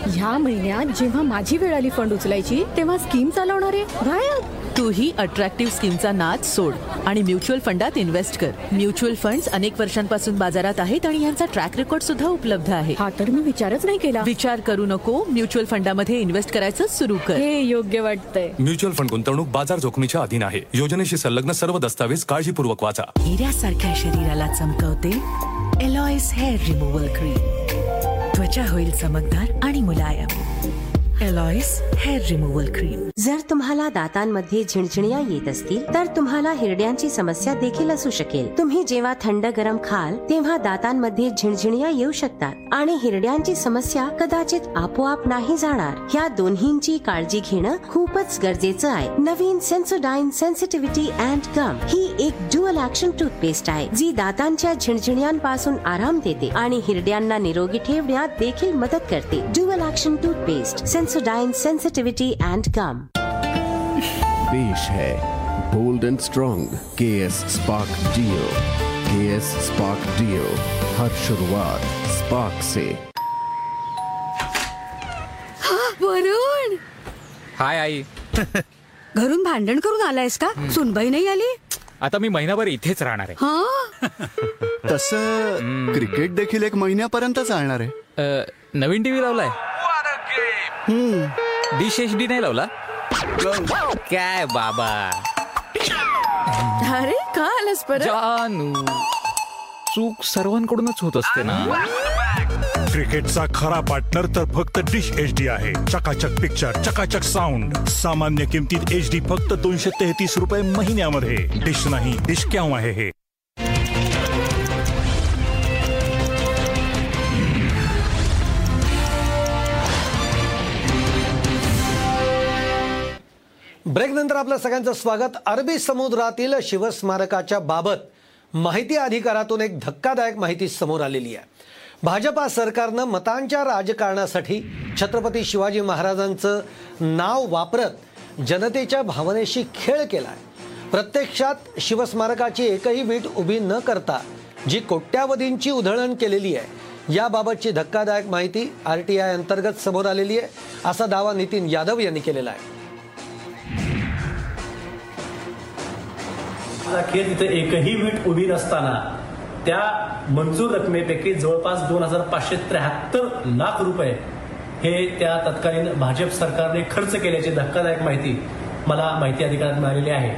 ह्या महिन्यात जेव्हा माझी वेळ आली फंड उचलायची तेव्हा स्कीम चालवणारे? गायब तूही अट्रॅक्टिव्ह स्कीमचा नाद सोड आणि म्युच्युअल फंडात इन्व्हेस्ट कर. म्युच्युअल फंड्स अनेक वर्षांपासून बाजारात आहेत आणि यांचा ट्रॅक रेकॉर्ड सुद्धा उपलब्ध आहे. हा तर मी विचारच नाही केला. विचार करू नको म्युच्युअल फंडामध्ये इन्व्हेस्ट करायचं सुरू कर. हे योग्य वाटतंय. म्युच्युअल फंड गुंतवणूक बाजार जोखमीच्या अधीन आहे. योजनेशी संलग्न सर्व दस्तावेज काळजीपूर्वक वाचा. हिऱ्यासारख्या शरीराला चमकवते एलॉइस हेअर रिमूव्हल क्रीम त्वचा होईल चमकदार आणि मुलायम. एलॉइस हेअर रिमूव्हल क्रीम जर तुम्हाला दातांमध्ये झिणझिणिया येत असतील तर तुम्हाला हिरड्यांची समस्या देखील असू शकेल. तुम्ही जेव्हा थंड गरम खाल तेव्हा दातांमध्ये झिणझिणिया येऊ शकतात आणि हिरड्यांची समस्या कदाचित आपोआप नाही जाणार. या दोन्हींची काळजी घेणं खूपच गरजेचं आहे. नवीन सेन्सोडाईन सेन्सिटिव्हिटी अँड गम ही एक ड्युअल ऍक्शन टूथपेस्ट आहे जी दातांच्या झिणझिणियांपासून आराम देते आणि हिरड्यांना निरोगी ठेवण्यात देखील मदत करते. Dual action toothpaste Sensodyne sensitivity and gum पेश है। Bold and strong K S Spark deo K S Spark deo हर शुरुआत स्पार्क से। वरुण। हाय आई। घरून भांडण करून आलायस का? सुनबाई नाही आली? आता मी महिनाभर इथेच राहणार आहे. हा? तसं क्रिकेट देखील एक महिन्यापर्यंत चालणार आहे. अ, नवीन टीव्ही लावलाय. डिश एच डी नाही लावला? काय बाबा? अरे का आलास परत? जानू. चूक सर्वांकडूनच होत असते ना? क्रिकेटचा खरा पार्टनर तर फक्त डिश एच डी आहे. चकाचक पिक्चर चकाचक साऊंड सामान्य किमतीत एच डी फक्त दोनशे तेहतीस रुपये महिन्यामध्ये. डिश नाही डिश क्याव आहे हे? ब्रेक नंतर आपलं सगळ्यांचं स्वागत. अरबी समुद्रातील शिवस्मारकाच्या बाबत माहिती अधिकारातून एक धक्कादायक माहिती समोर आलेली आहे. भाजपा सरकारनं मतांच्या राजकारणासाठी छत्रपती शिवाजी महाराजांचं नाव वापरत जनतेच्या भावनेशी खेळ केला आहे प्रत्यक्षात शिवस्मारकाची एकही वीट उभी न करता जी कोट्यावधींची उधळण केलेली आहे याबाबतची धक्कादायक माहिती आर टी आय अंतर्गत समोर आलेली आहे असा दावा नितीन यादव यांनी केलेला आहे. अखेर तिथे एकही वीट उभी नसताना त्या मंजूर रकमेपैकी जवळपास दोन हजार पाचशे त्र्याहत्तर लाख रुपये हे त्या तत्कालीन भाजप सरकारने खर्च केल्याची धक्कादायक माहिती मला माहिती अधिकारात मिळालेली आहे.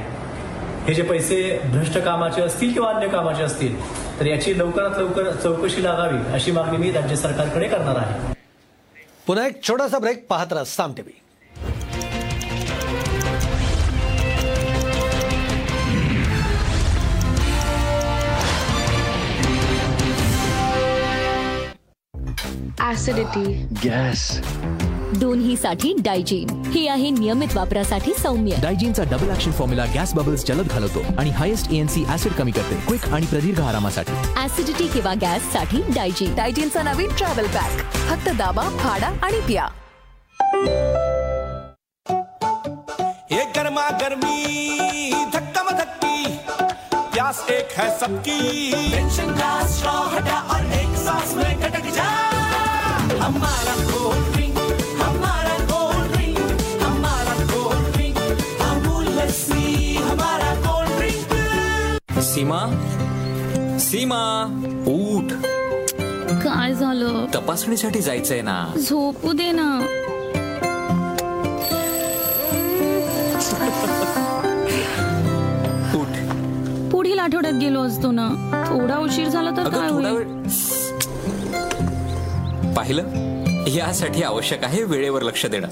हे जे पैसे भ्रष्ट कामाचे असतील किंवा अन्य कामाचे असतील तर याची लवकरात लवकर चौकशी लागावी अशी मागणी मी राज्य सरकारकडे करणार आहे. पुन्हा एक छोटासा ब्रेक पाहत राहा साम ऍसिडिटी गॅस दोन्हीसाठी डायजीन ही आहे नियमित वापरासाठी सौम्य. डायजीनचा double action formula gas bubbles जलद घालवतो आणि हायेस्ट एएनसी ऍसिड कमी करते. क्विक आणि प्रदीर्घ आरामासाठी. ऍसिडिटी किंवा गॅससाठी डायजीन डायजीनचा नवीन ट्रॅव्हल पॅक फक्त दाबा फाडा आणि पिया. एक गर्मा गर्मी धक्का धक्की प्यास एक है सबकी. टेंशन का स्ट्रॉ हटा और एक सांस में कटक जा. हमारा कोल्ड ड्रिंक हमारा कोल्ड ड्रिंक हमारा कोल्ड ड्रिंक अमूल लस्सी हमारा कोल्ड ड्रिंक सीमा सीमा उठ. काय झालं? तपासणीसाठी जायचंय ना. झोपू दे ना. पुढील आठवड्यात गेलो असतो ना. थोडा उशीर झाला तर अगं, काय थोडा होईल? पाहिलं? यासाठी आवश्यक आहे वेळेवर लक्ष देणं.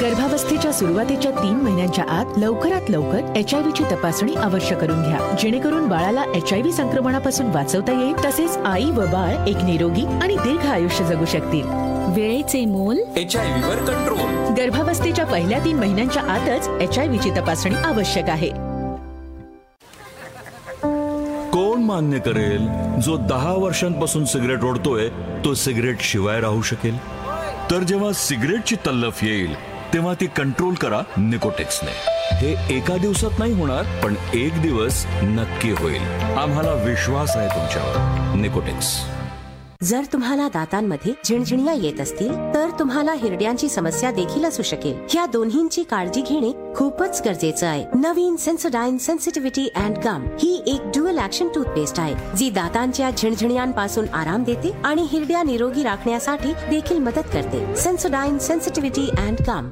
गर्भावस्थेच्या सुरुवातीच्या तीन महिन्यांच्या आत लवकरात लवकर एच आय ची तपासणी अवश्य करून घ्या. जेणेकरून बाळाला एच आय व्ही संक्रमणापासून वाचवता येईल तसेच आई व बाळ एक निरोगी आणि दीर्घ आयुष्य जगू शकतील. वेळेचे मोल? एच आय व्ही वर कंट्रोल गर्भावस्थेच्या पहिल्या तीन महिन्यांच्या आतच एच आय ची तपासणी आवश्यक आहे. मान्य करेल जो दहा वर्षांपासून सिगरेट ओढतोय तो सिगरेट शिवाय राहू शकेल. तर जेव्हा सिगरेटची तल्लफ येईल तेव्हा ती कंट्रोल करा निकोटेक्सने. हे एका दिवसात नाही होणार पण एक दिवस नक्की होईल. आम्हाला विश्वास आहे तुमच्यावर. निकोटेक्स. जर तुम्हाला दातांमध्ये झिणझिणिया येत असतील तर तुम्हाला हिरड्यांची समस्या देखील असू शकेल. या दोन्हींची काळजी घेणे खूपच गरजेचं आहे. नवीन सेन्सोडाईन सेन्सिटिव्हिटी अँड गम ही एक ड्युअल ऍक्शन टूथपेस्ट आहे जी दातांच्या झिणझिणियांपासून आराम देते आणि हिरड्या निरोगी राखण्यासाठी देखील मदत करते. Sensodyne sensitivity and gum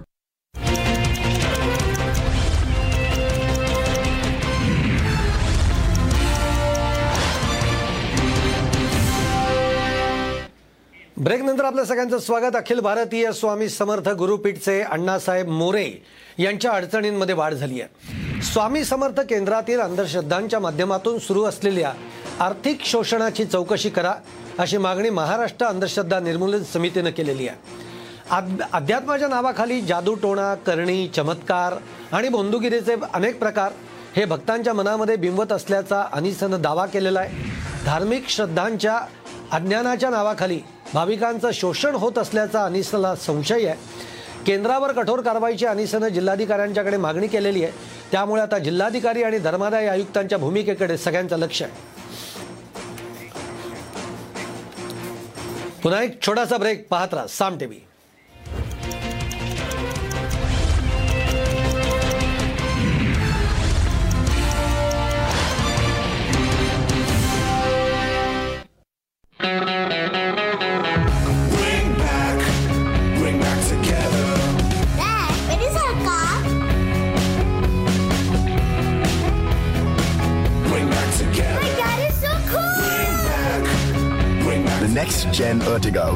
break नंतर आपल्या सगळ्यांचं स्वागत. अखिल भारतीय स्वामी समर्थ गुरुपीठचे अण्णासाहेब मोरे यांच्या अडचणींमध्ये वाढ झाली आहे. स्वामी समर्थ केंद्रातील अंधश्रद्धांच्या माध्यमातून सुरू असलेल्या आर्थिक शोषणाची चौकशी करा अशी मागणी महाराष्ट्र अंधश्रद्धा निर्मूलन समितीनं केलेली आहे. आद अध्यात्माच्या नावाखाली जादूटोणा करणी चमत्कार आणि बोंदुगिरीचे अनेक प्रकार हे भक्तांच्या मनामध्ये बिंबत असल्याचा अनिसनं दावा केलेला आहे. धार्मिक श्रद्धांच्या अज्ञानाच्या नावाखाली भाविकांचं शोषण होत असल्याचा अनिसला संशय आहे. केंद्रावर कठोर कारवाईची अनिसनं जिल्हाधिकाऱ्यांच्याकडे मागणी केलेली आहे. त्यामुळे आता जिल्हाधिकारी आणि धर्मादाय आयुक्तांच्या भूमिकेकडे सगळ्यांचं लक्ष आहे. पुन्हा एक छोटासा ब्रेक पाहत राहा Saam TV.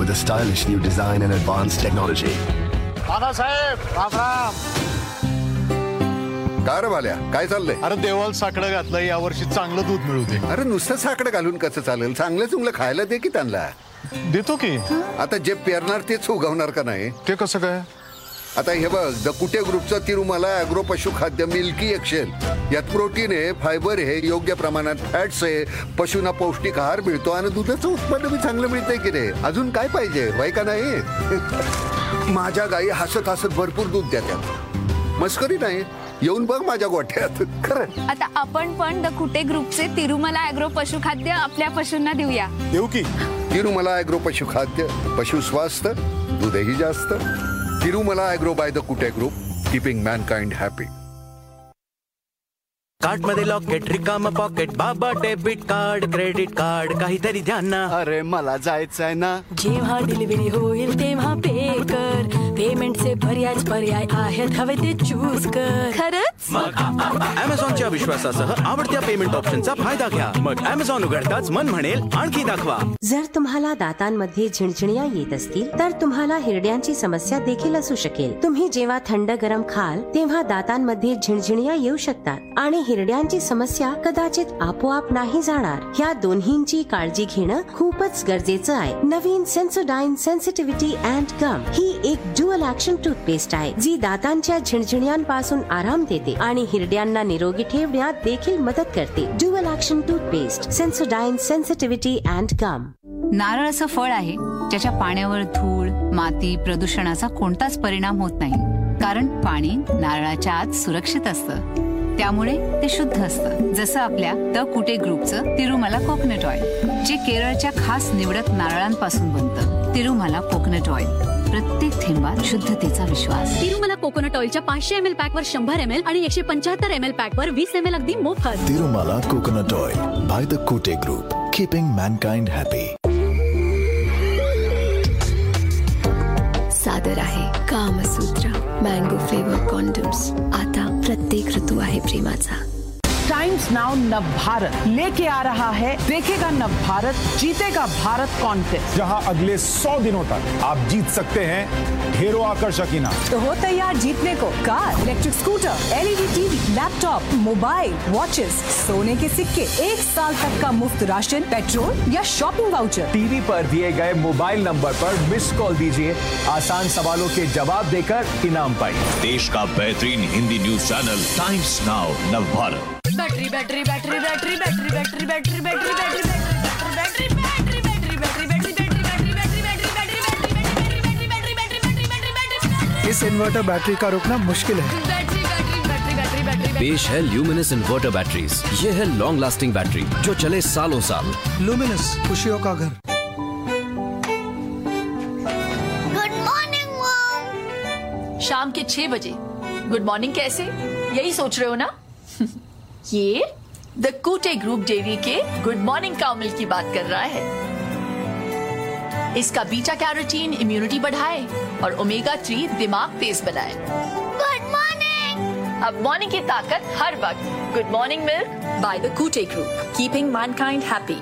With a stylish new design and advanced technology. राम राम काय रे भाल्या काय चाललंय? अरे देवाल साकडं घातलं या वर्षी चांगलं दूध मिळू दे. अरे नुसतं साकडं घालून कसं चालेल? चांगलं चुंगलं खायला दे की त्यांना. देतो की. आता जे पेरणार तेच उगवणार का नाही? ते कसं काय? आता हे बघ द कुटे ग्रुपचं तिरुमला अॅग्रो पशु खाद्य मिल्की एक्सेल यात प्रोटीन आहे फायबर आहे योग्य प्रमाणात फॅट्स आहे पशूंना पौष्टिक आहार मिळतो आणि दुधाचं उत्पन्न बी चांगलं मिळतंय की रे अजून काय पाहिजे? वय का नाही? माझ्या गाई हसत हसत भरपूर दूध देतात. मस्करी नाही येऊन बघ माझ्या गोठ्यात. खरं. आता आपण पण द कुटे ग्रुपचे तिरुमला अॅग्रो पशुखाद्य आपल्या पशूंना देऊया. देऊ की? तिरुमला अॅग्रो पशु खाद्य पशु स्वास्थ्य दूधही जास्त. Tirumala Agro by the Kutte Group, keeping mankind happy. कार्डमध्ये लॉकेट रिकाम पॉकेट बाबा डेबिट कार्ड क्रेडिट कार्ड काहीतरी ध्यान ना. अरे मला जायचंय ना. जेव्हा डिलिव्हरी होईल तेव्हा पे कर. पेमेंटचे बऱ्याच पर्याय आहेत हवे ते चूज कर. खरंच? अमेझॉनच्या विश्वासासह आवडत्या पेमेंट ऑप्शनचा फायदा घ्या. मग अमेझॉन उघडताच मन म्हणेल आणखी दाखवा. जर तुम्हाला दातांमध्ये झिणझिणिया येत असतील तर तुम्हाला हिरड्यांची समस्या देखील असू शकेल. तुम्ही जेव्हा थंड गरम खाल तेव्हा दातांमध्ये झिणझिणिया येऊ शकतात. आणि हिरड्यांची समस्या कदाचित आपोआप नाही जाणार. ह्या दोन्हींची काळजी घेणं खूपच गरजेचं आहे. नवीन सेन्सोडाईन सेन्सिटिव्हिटी अँड गम ही एक ड्युअल ऍक्शन टूथपेस्ट आहे जी दातांच्या झिणझिण्यांपासून आराम देते आणि हिरड्यांना निरोगी ठेवण्यात देखील मदत करते. Dual action toothpaste Sensodyne sensitivity and gum नारळ असं फळ आहे ज्याच्या पाण्यावर धूळ माती प्रदूषणाचा कोणताच परिणाम होत नाही. कारण पाणी नारळाच्या आत सुरक्षित असतं. त्यामुळे ते शुद्ध असतं. जसं आपल्या द कुटे ग्रुपचं तिरुमला कोकोनट ऑइल जे केरळच्या खास निवडक नारळांपासून बनतं. तिरुमला कोकोनट ऑइल प्रत्येक थेंबात शुद्धतेचा विश्वास. तिरुमला कोकोनट ऑइलच्या पाचशे एम एल पॅकवर शंभर एम एल आणि एकशे पंच्याहत्तर एम एल पॅकवर वीस एम एल अगदी मोफत. Tirumala Coconut Oil by the Kute Group, keeping mankind happy. सादर आहे कामसूत्र मँगो फ्लेवर कॉन्डम्स आता प्रत्येक ऋतू आहे प्रेमाचा. टाइम्स नाउ नव भारत लेके आ रहा है देखेगा नव भारत जीतेगा भारत कॉन्टेस्ट जहाँ अगले सौ दिनों तक आप जीत सकते हैं ढेरों आकर्षक इनाम। तो हो तैयार जीतने को car electric scooter LED TV laptop mobile watches सोने के सिक्के एक साल तक का मुफ़्त राशन पेट्रोल या शॉपिंग वाउचर टीवी पर दिए गए मोबाइल नंबर पर मिस कॉल दीजिए। आसान सवालों के जवाब देकर इनाम पाइए। देश का बेहतरीन Hindi news channel Times Now Nav Bharat. Battery battery battery battery battery battery battery battery battery battery battery battery battery battery battery battery इस इन्वर्टर बैटरी का रोकना मुश्किल है पेश है ल्यूमिनस इन्वर्टर बैटरीज ये है लॉन्ग लास्टिंग बैटरी जो चले सालों साल लुमिनस खुशियों का घर गुड मॉर्निंग शाम के छह बजे गुड मॉर्निंग कैसे यही सोच रहे हो ना ये द कूटे ग्रुप डेयरी के गुड मॉर्निंग कामिल मिल्क की बात कर रहा है। इसका बीटा कैरोटीन इम्यूनिटी बढ़ाए और ओमेगा थ्री दिमाग तेज बनाए। गुड मॉर्निंग अब मॉर्निंग की ताकत हर वक्त। Good morning milk by the Kute group keeping mankind happy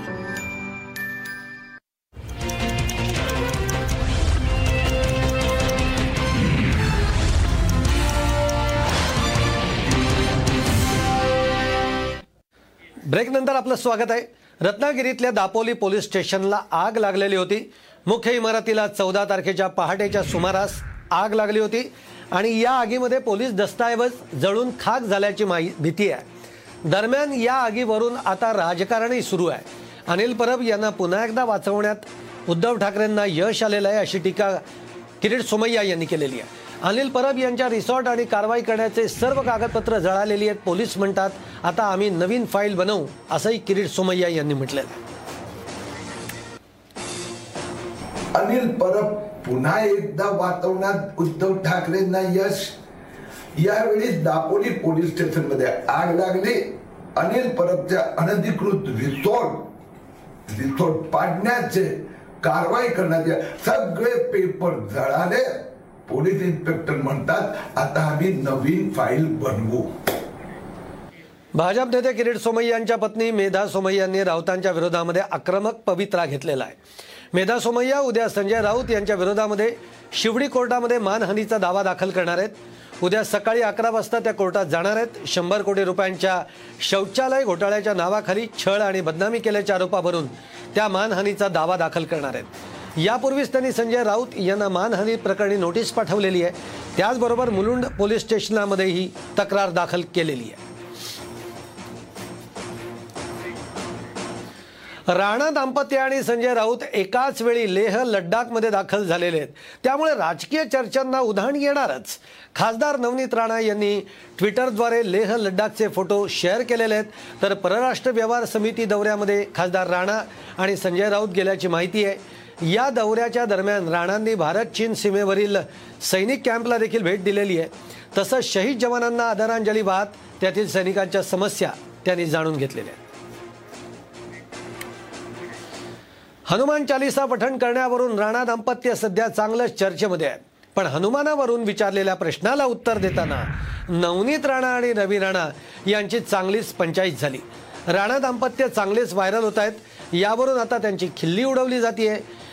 break नंतर आपलं स्वागत आहे. रत्नागिरीतल्या दापोली पोलीस स्टेशनला आग लागलेली होती. मुख्य इमारतीला चौदा तारखेच्या पहाटेच्या सुमारास आग लागली होती आणि या आगीमध्ये पोलीस दस्तऐवज जळून खाक झाल्याची माहि भीती आहे. दरम्यान या आगीवरून आता राजकारणही सुरू आहे. अनिल परब यांना पुन्हा एकदा वाचवण्यात उद्धव ठाकरेंना यश आलेलं आहे अशी टीका किरीट सोमय्या यांनी केलेली आहे. अनिल परब यांच्या रिसॉर्ट आणि कारवाई करण्याचे सर्व कागदपत्र जळालेली आहेत. पोलीस म्हणतात आता आम्ही नवीन फाईल बनवू असंही किरीट सोमय्या यांनी म्हटलं अनिल परब पुन्हा एकदा वाचवण्यात उद्धव ठाकरेंना यश. यावेळी दापोली पोलीस स्टेशनमध्ये आग लागली. अनिल परबच्या अनधिकृत रिसॉर्ट रिसॉर्ट पाडण्याचे कारवाई करण्याचे सगळे पेपर जळाले. पोलीस इन्स्पेक्टर म्हणतात आता आम्ही नवीन फाईल बनवू. भाजप नेते किरीट सोमय्या यांच्या पत्नी मेधा सोमय्या यांनी राऊतांच्या विरोधामध्ये आक्रमक पवित्रा घेतलेला आहे. मेधा सोमय्या उद्या संजय राऊत यांच्या विरोधामध्ये शिवडी कोर्टामध्ये मानहानीचा दावा दाखल करणार आहेत. उद्या सकाळी अकरा वाजता त्या कोर्टात जाणार आहेत. शंभर कोटी रुपयांच्या शौचालय घोटाळ्याच्या नावाखाली छळ आणि बदनामी केल्याच्या आरोपावरून त्या मानहानीचा दावा दाखल करणार आहेत. यापूर्वीच त्यांनी संजय राऊत यांना मानहानी प्रकरणी नोटीस पाठवलेली आहे. त्याचबरोबर मुलुंड पोलीस स्टेशनामध्येही तक्रार दाखल केलेली आहे. राणा दाम्पत्य आणि संजय राऊत एकाच वेळी लेह लड्डाखमध्ये दाखल झालेले आहेत. त्यामुळे राजकीय चर्चांना उधाण येणारच. खासदार नवनीत राणा यांनी ट्विटरद्वारे लेह लड्डाखचे फोटो शेअर केलेले आहेत. तर परराष्ट्र व्यवहार समिती दौऱ्यामध्ये खासदार राणा आणि संजय राऊत गेल्याची माहिती आहे. या दौऱ्याच्या दरम्यान राणांनी भारत चीन सीमेवरील सैनिक कॅम्पला देखील भेट दिलेली आहे. तसंच शहीद जवानांना आदरांजली वाहत त्यातील सैनिकांच्या समस्या त्यांनी जाणून घेतलेल्या आहेत. हनुमान चालिसा पठण करण्यावरून राणा दाम्पत्य सध्या चांगलंच चर्चेमध्ये आहे पण हनुमानावरून विचारलेल्या प्रश्नाला उत्तर देताना नवनीत राणा आणि रवी राणा यांची चांगलीच पंचायत झाली. राणा दाम्पत्य चांगलेच व्हायरल होत आहेत. यावरून आता त्यांची खिल्ली उडवली जाते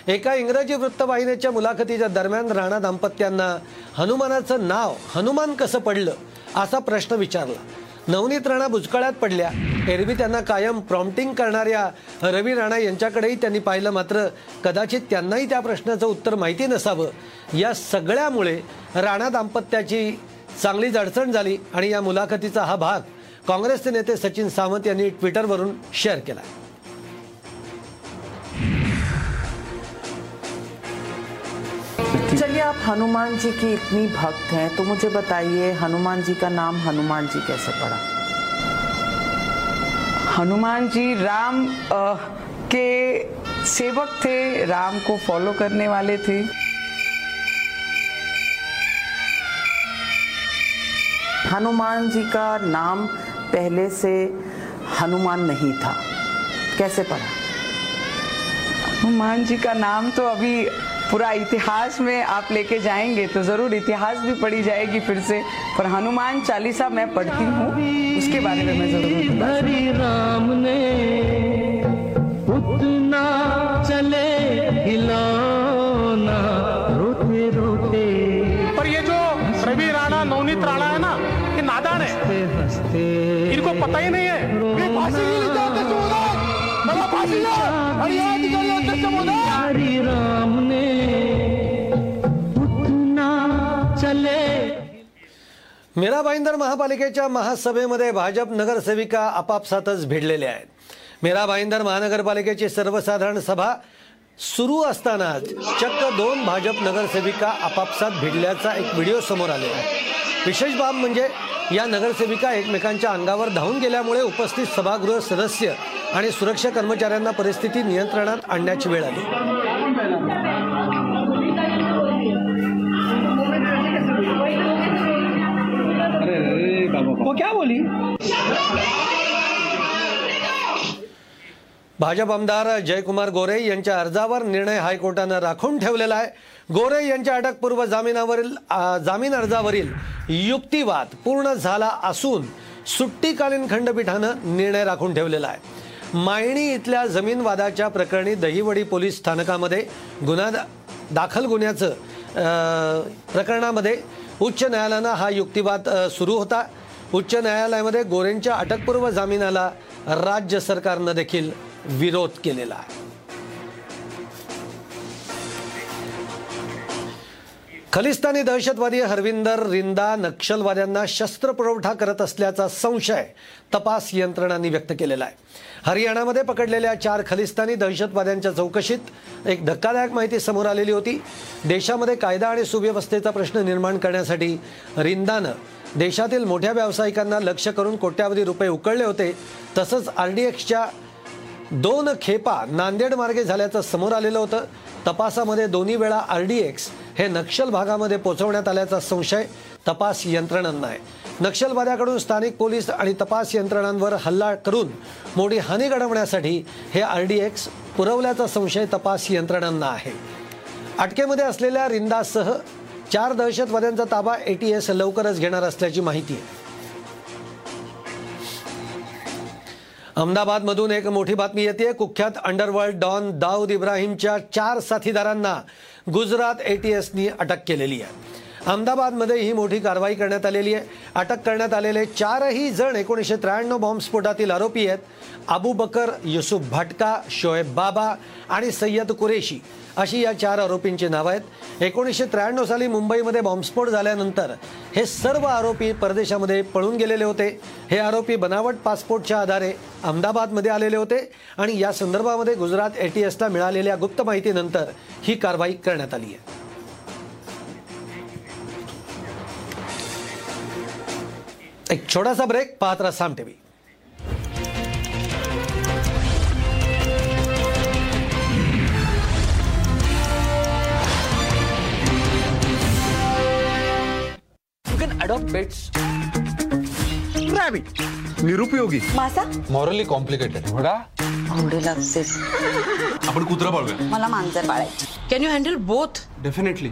एका इंग्रजी वृत्तवाहिनीच्या मुलाखतीच्या दरम्यान राणा दाम्पत्यांना हनुमानाचं नाव हनुमान कसं पडलं? असा प्रश्न विचारला. नवनीत राणा बुचकळ्यात पडल्या. एरवी त्यांना कायम प्रॉम्प्टिंग करणाऱ्या रवी राणा यांच्याकडेही त्यांनी पाहिलं मात्र कदाचित त्यांनाही त्या प्रश्नाचं उत्तर माहिती नसावं. या सगळ्यामुळे राणा दाम्पत्याची चांगलीच अडचण झाली आणि या मुलाखतीचा हा भाग काँग्रेसचे नेते सचिन सावंत यांनी ट्विटरवरून शेअर केला. चलिए आप हनुमान जी की इतनी भक्त हैं तो मुझे बताइए हनुमान जी का नाम हनुमान जी कैसे पड़ा? हनुमान जी राम अ, के सेवक थे राम को फॉलो करने वाले थे। हनुमान जी का नाम पहले से हनुमान नहीं था। कैसे पड़ा? हनुमान जी का नाम तो अभी पूरा इतिहास में आप लेके जाएँगे तो ज़रूर इतिहास भी पढ़ी जाएगी फिर से। पर हनुमान चालीसा मैं पढ़ती हूँ, उसके बारे में मैं ज़रूर राम ने मीरा भाईंदर महापालिकेच्या महासभेमध्ये भाजप नगरसेविका आपापसातच भिडलेल्या आहेत. मीरा भाईंदर महानगरपालिकेची सर्वसाधारण सभा सुरू असतानाच चक्क दोन भाजप नगरसेविका आपापसात भिडल्याचा एक व्हिडिओ समोर आलेला आहे. विशेष बाब म्हणजे या नगरसेविका एकमेकांच्या अंगावर धावून गेल्यामुळे उपस्थित सभागृह सदस्य आणि सुरक्षा कर्मचाऱ्यांना परिस्थिती नियंत्रणात आणण्याची वेळ आली. वो क्या बोली? भाजप आमदार जयकुमार गोरे यांच्या अर्जावर निर्णय हायकोर्टानं राखून ठेवलेला आहे. गोरे यांच्या अटकपूर्व जामिनावरील जामीन अर्जावरील युक्तिवाद पूर्ण झाला असून सुट्टीकालीन खंडपीठानं निर्णय राखून ठेवलेला आहे. मायणी इथल्या जमीन वादाच्या प्रकरणी दहिवडी पोलीस स्थानकामध्ये गुन्हा दाखल गुन्ह्याचं अ, प्रकरणामध्ये उच्च न्यायालयानं हा युक्तिवाद सुरू होता. उच्च न्यायालयामध्ये गोरेंच्या अटकपूर्व जामिनाला राज्य सरकारनं देखील विरोध केलेला आहे. खलिस्तानी दहशतवादी हरविंदर रिंदा नक्षलवाद्यांना शस्त्रपुरवठा करत असल्याचा संशय तपास यंत्रणांनी व्यक्त केलेला आहे. हरियाणामध्ये पकडलेल्या चार खलिस्तानी दहशतवाद्यांच्या चौकशीत एक धक्कादायक माहिती समोर आलेली होती. देशामध्ये कायदा आणि सुव्यवस्थेचा प्रश्न निर्माण करण्यासाठी रिंदानं देशातील मोठ्या व्यावसायिकांना लक्ष करून कोट्यावधी रुपये उकळले होते. तसंच आर डी एक्सच्या दोन खेपा नांदेड मार्गे झाल्याचं समोर आलेलं होतं. तपासामध्ये दोन्ही वेळा आर डी एक्स हे नक्षल भागामध्ये पोहोचवण्यात आल्याचा संशय तपास यंत्रणांना आहे. नक्षलवाद्याकडून स्थानिक पोलीस आणि तपास यंत्रणांवर हल्ला करून मोठी हानी घडवण्यासाठी हे आर डी एक्स पुरवल्याचा संशय तपास यंत्रणांना आहे. अटकेमध्ये असलेल्या रिंदासह चार दहशतवाद्यांचा ताबा ए टी एस लवकरच घेणार असल्याची माहिती आहे. अहमदाबादमधून एक मोठी बातमी येते. कुख्यात अंडरवर्ल्ड डॉन दाऊद इब्राहिमच्या चार साथीदारांना गुजरात एटीएसनी अटक केलेली आहे. अहमदाबादमध्ये ही मोठी कारवाई करण्यात आलेली आहे. अटक करण्यात आलेले चारही जण एकोणीसशे त्र्याण्णव बॉम्बस्फोटातील आरोपी आहेत. अबू बकर युसुफ भटका शोएब बाबा आणि सय्यद कुरेशी अशी या चार आरोपींची नावं आहेत. एकोणीसशे त्र्याण्णव साली मुंबईमध्ये बॉम्बस्फोट झाल्यानंतर हे सर्व आरोपी परदेशामध्ये पळून गेलेले होते. हे आरोपी बनावट पासपोर्टच्या आधारे अहमदाबादमध्ये आलेले होते आणि या संदर्भामध्ये गुजरात ए टी एसला मिळालेल्या गुप्त माहितीनंतर ही कारवाई करण्यात आली आहे. एक छोटासा ब्रेक पाहत राहा Saam TV adopt pets. Rabbit निरुपयोगी. मासा? मॉरली कॉम्प्लिकेटेड घोडा घोडे लागतेच आपण कुत्रा पाळूया. मला मांजर पाळायची. Can you handle both definitely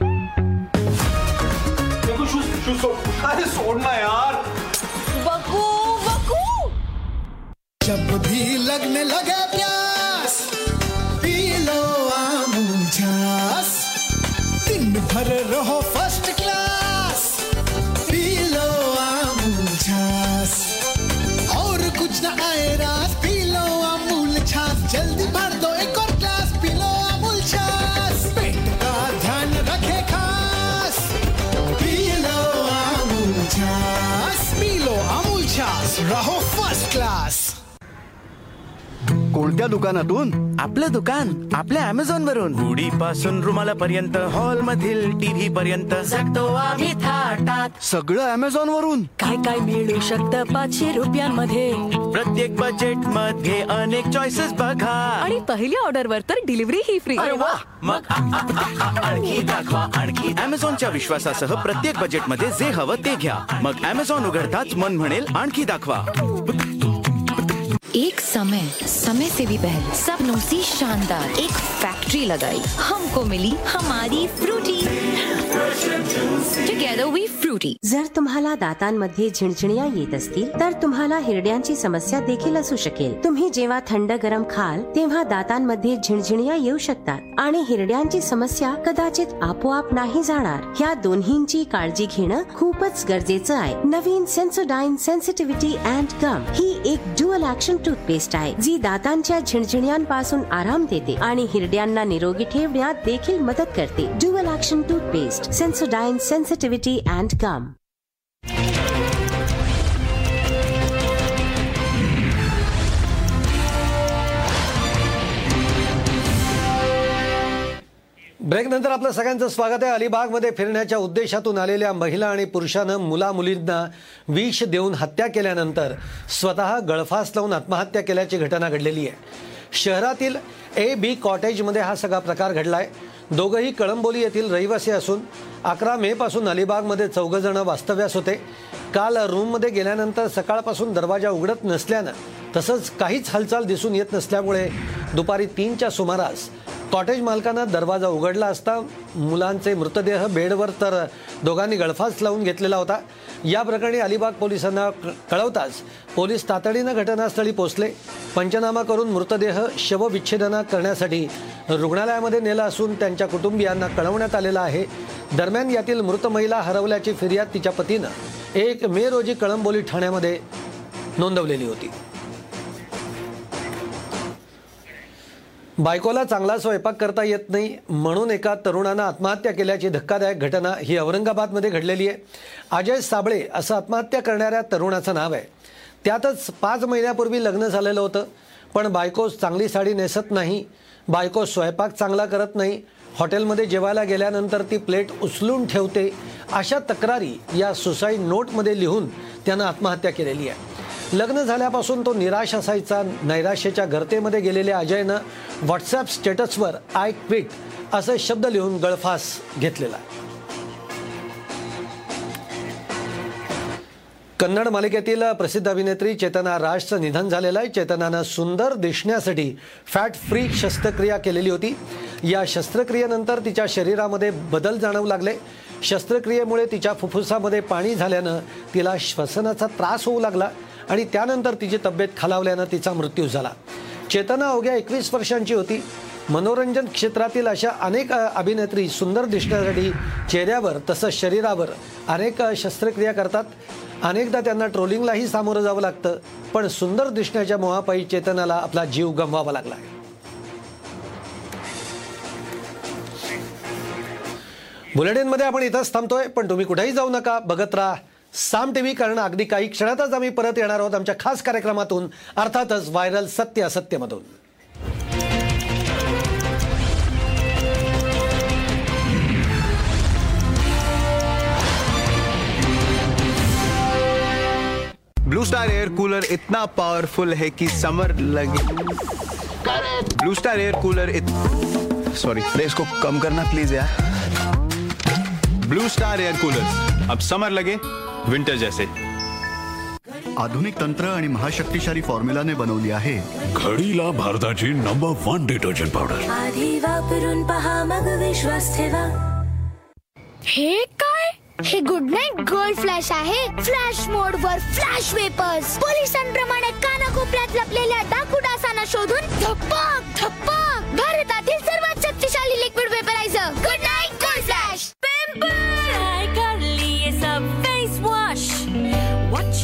अरे सोड ना यार. बकू बकू जब भी लगने लगे प्यास पी लो आमूल छास दिन भर रहो फ़र्स्ट क्लास कोणत्या दुकानातून? आपलं दुकान आपल्या अमेझॉन वरून गुढी पासून रुमालापर्यंत हॉल मधील टीव्ही पर्यंत जगतो आम्ही थाटात. सगळं अमेझॉन वरून काय काय मिळू शकतं पाचशे रुपयांमध्ये? प्रत्येक बजेटमध्ये अनेक चॉईसेस बघा. आणि पहिल्या ऑर्डर वर तर डिलिव्हरी ही फ्री अरे वा. मग आणखी दाखवा आणखी. अमेझॉनच्या विश्वासासह प्रत्येक बजेटमध्ये जे हवं ते घ्या. मग अमेझॉन उघडताच मन म्हणेल आणखी दाखवा. एक समय समय से भी पहले सब सी शानदार एक फैक्ट फैक्ट्री लगाई हमको मिली हमारी फ्रूटी टुगेदर वी फ्रूटी जर तुम्हाला दातांमध्ये झिणझिणिया येत असतील तर तुम्हाला हिरड्यांची समस्या देखील असू शकेल. तुम्ही जेव्हा थंड गरम खाल तेव्हा दातांमध्ये झिणझिणिया येऊ शकतात. आणि हिरड्यांची समस्या कदाचित आपोआप नाही जाणार. ह्या दोन्हींची काळजी घेणं खूपच गरजेचं आहे. नवीन सेन्सोडाईन सेन्सिटिव्हिटी अँड गम ही एक ड्युअल ऍक्शन टूथपेस्ट आहे जी दातांच्या झिणझिणियांपासून आराम देते आणि हिरड्यांना निरोगी ठेवण्यात देखील मदत करते. Dual action toothpaste Sensodyne sensitivity and gum break नंतर आपलं सगळ्यांचं स्वागत आहे. अलिबागमध्ये फिरण्याच्या उद्देशातून आलेल्या महिला आणि पुरुषानं मुला मुलींना विष देऊन हत्या केल्यानंतर स्वतः गळफास लावून आत्महत्या केल्याची घटना घडलेली आहे. शहरातील ए बी कॉटेजमध्ये हा सगळा प्रकार घडलाय. दोघंही कळंबोली येथील रहिवासी असून अकरा मे पासून अलिबागमध्ये चौघ जण वास्तव्यास होते. काल रूममध्ये गेल्यानंतर सकाळपासून दरवाजा उघडत नसल्यानं तसंच काहीच हालचाल दिसून येत नसल्यामुळे दुपारी तीनच्या सुमारास कॉटेज मालकानं दरवाजा उघडला असता मुलांचे मृतदेह बेडवर तर दोघांनी गळफास लावून घेतलेला होता. या प्रकरणी अलिबाग पोलिसांना कळवताच पोलीस तातडीनं घटनास्थळी पोहोचले. पंचनामा करून मृतदेह शवविच्छेदना करण्यासाठी रुग्णालयामध्ये नेला असून त्यांच्या कुटुंबियांना कळवण्यात आलेलं आहे. दरम्यान यातील मृत महिला हरवल्याची फिर्याद तिच्या पतीनं एक मे रोजी कळंबोली ठाण्यामध्ये नोंदवलेली होती. बायकोला चांगला स्वयंपाक करता येत नाही म्हणून एका तरुणानं आत्महत्या केल्याची धक्कादायक घटना ही औरंगाबादमध्ये घडलेली आहे. अजय साबळे असं आत्महत्या करणाऱ्या तरुणाचं नाव आहे. त्यातच पाच महिन्यापूर्वी लग्न झालेलं होतं पण बायको चांगली साडी नेसत नाही बायको स्वयंपाक चांगला करत नाही हॉटेलमध्ये जेवायला गेल्यानंतर ती प्लेट उचलून ठेवते अशा तक्रारी या सुसाईड नोटमध्ये लिहून त्यानं आत्महत्या केलेली आहे. लग्न झाल्यापासून तो निराश असायचा. नैराश्याच्या गर्तेमध्ये गेलेल्या अजयनं व्हॉट्सॲप स्टेटसवर आय क्विट असे शब्द लिहून गळफास घेतलेला. कन्नड मालिकेतील प्रसिद्ध अभिनेत्री चेतना राजचं निधन झालेलं आहे. चेतनानं सुंदर दिसण्यासाठी फॅट फ्री शस्त्रक्रिया केलेली होती. या शस्त्रक्रियेनंतर तिच्या शरीरामध्ये बदल जाणवू लागले. शस्त्रक्रियेमुळे तिच्या फुफ्फुसामध्ये पाणी झाल्यानं तिला श्वसनाचा त्रास होऊ लागला. आणि त्यानंतर तिची तब्येत खालावल्यानं तिचा मृत्यू झाला. चेतना अवघ्या एकवीस वर्षांची होती. मनोरंजन क्षेत्रातील अशा अनेक अभिनेत्री सुंदर दिसण्यासाठी चेहऱ्यावर तसंच शरीरावर अनेक शस्त्रक्रिया करतात. अनेकदा त्यांना ट्रोलिंगलाही सामोरं जावं लागतं. पण सुंदर दिसण्याच्या मोहापायी चेतनाला आपला जीव गमवावा लागला बुलेटिनमध्ये आपण इथंच थांबतोय पण तुम्ही कुठेही जाऊ नका. बघत राहा. साम टीव्ही कारण अगदी काही क्षणातच आम्ही परत येणार आहोत आमच्या खास कार्यक्रमातून अर्थातच व्हायरल सत्य असत्यमधून. ब्लू स्टार एयर कूलर इतना पावरफुल है कि समर लगे। ब्लू स्टार एयर कूलर इत... सॉरी इसको कम करना प्लीज यार। ब्लू स्टार एयर कूलर अब समर लगे विंटर जैसे। आधुनिक तंत्र आणि महाशक्तिशाली फॉर्म्युलाने बनवली आहे. घडीला भारताची नंबर वन डिटर्जंट पावडर आधी वापरून पहा मग विश्वास ठेवा. हे काय? हे गुड नाईट गोल्ड फ्लॅश आहे. फ्लॅश मोड वर फ्लॅश वेपर्स पोलिसांप्रमाणे कानाकोपऱ्यात लपलेल्या डाकू डासांना शोधून धप्पक धप्पक भारतातील सर्वात शक्तिशाली liquid vaporiser Good Knight Gold Flash I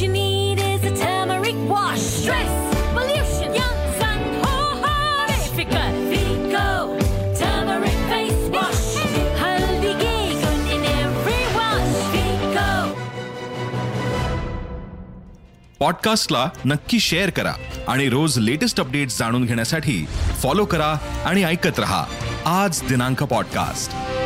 What you need is a turmeric wash. Stress, pollution, young sun, ho ho. बेफिकर, Vico, turmeric face wash. हल्दी के good in every wash. Vico. पॉडकास्टला नक्की शेअर करा आणि रोज लेटेस्ट अपडेट्स जाणून घेण्यासाठी follow करा आणि ऐकत रहा आज दिनांक पॉडकास्ट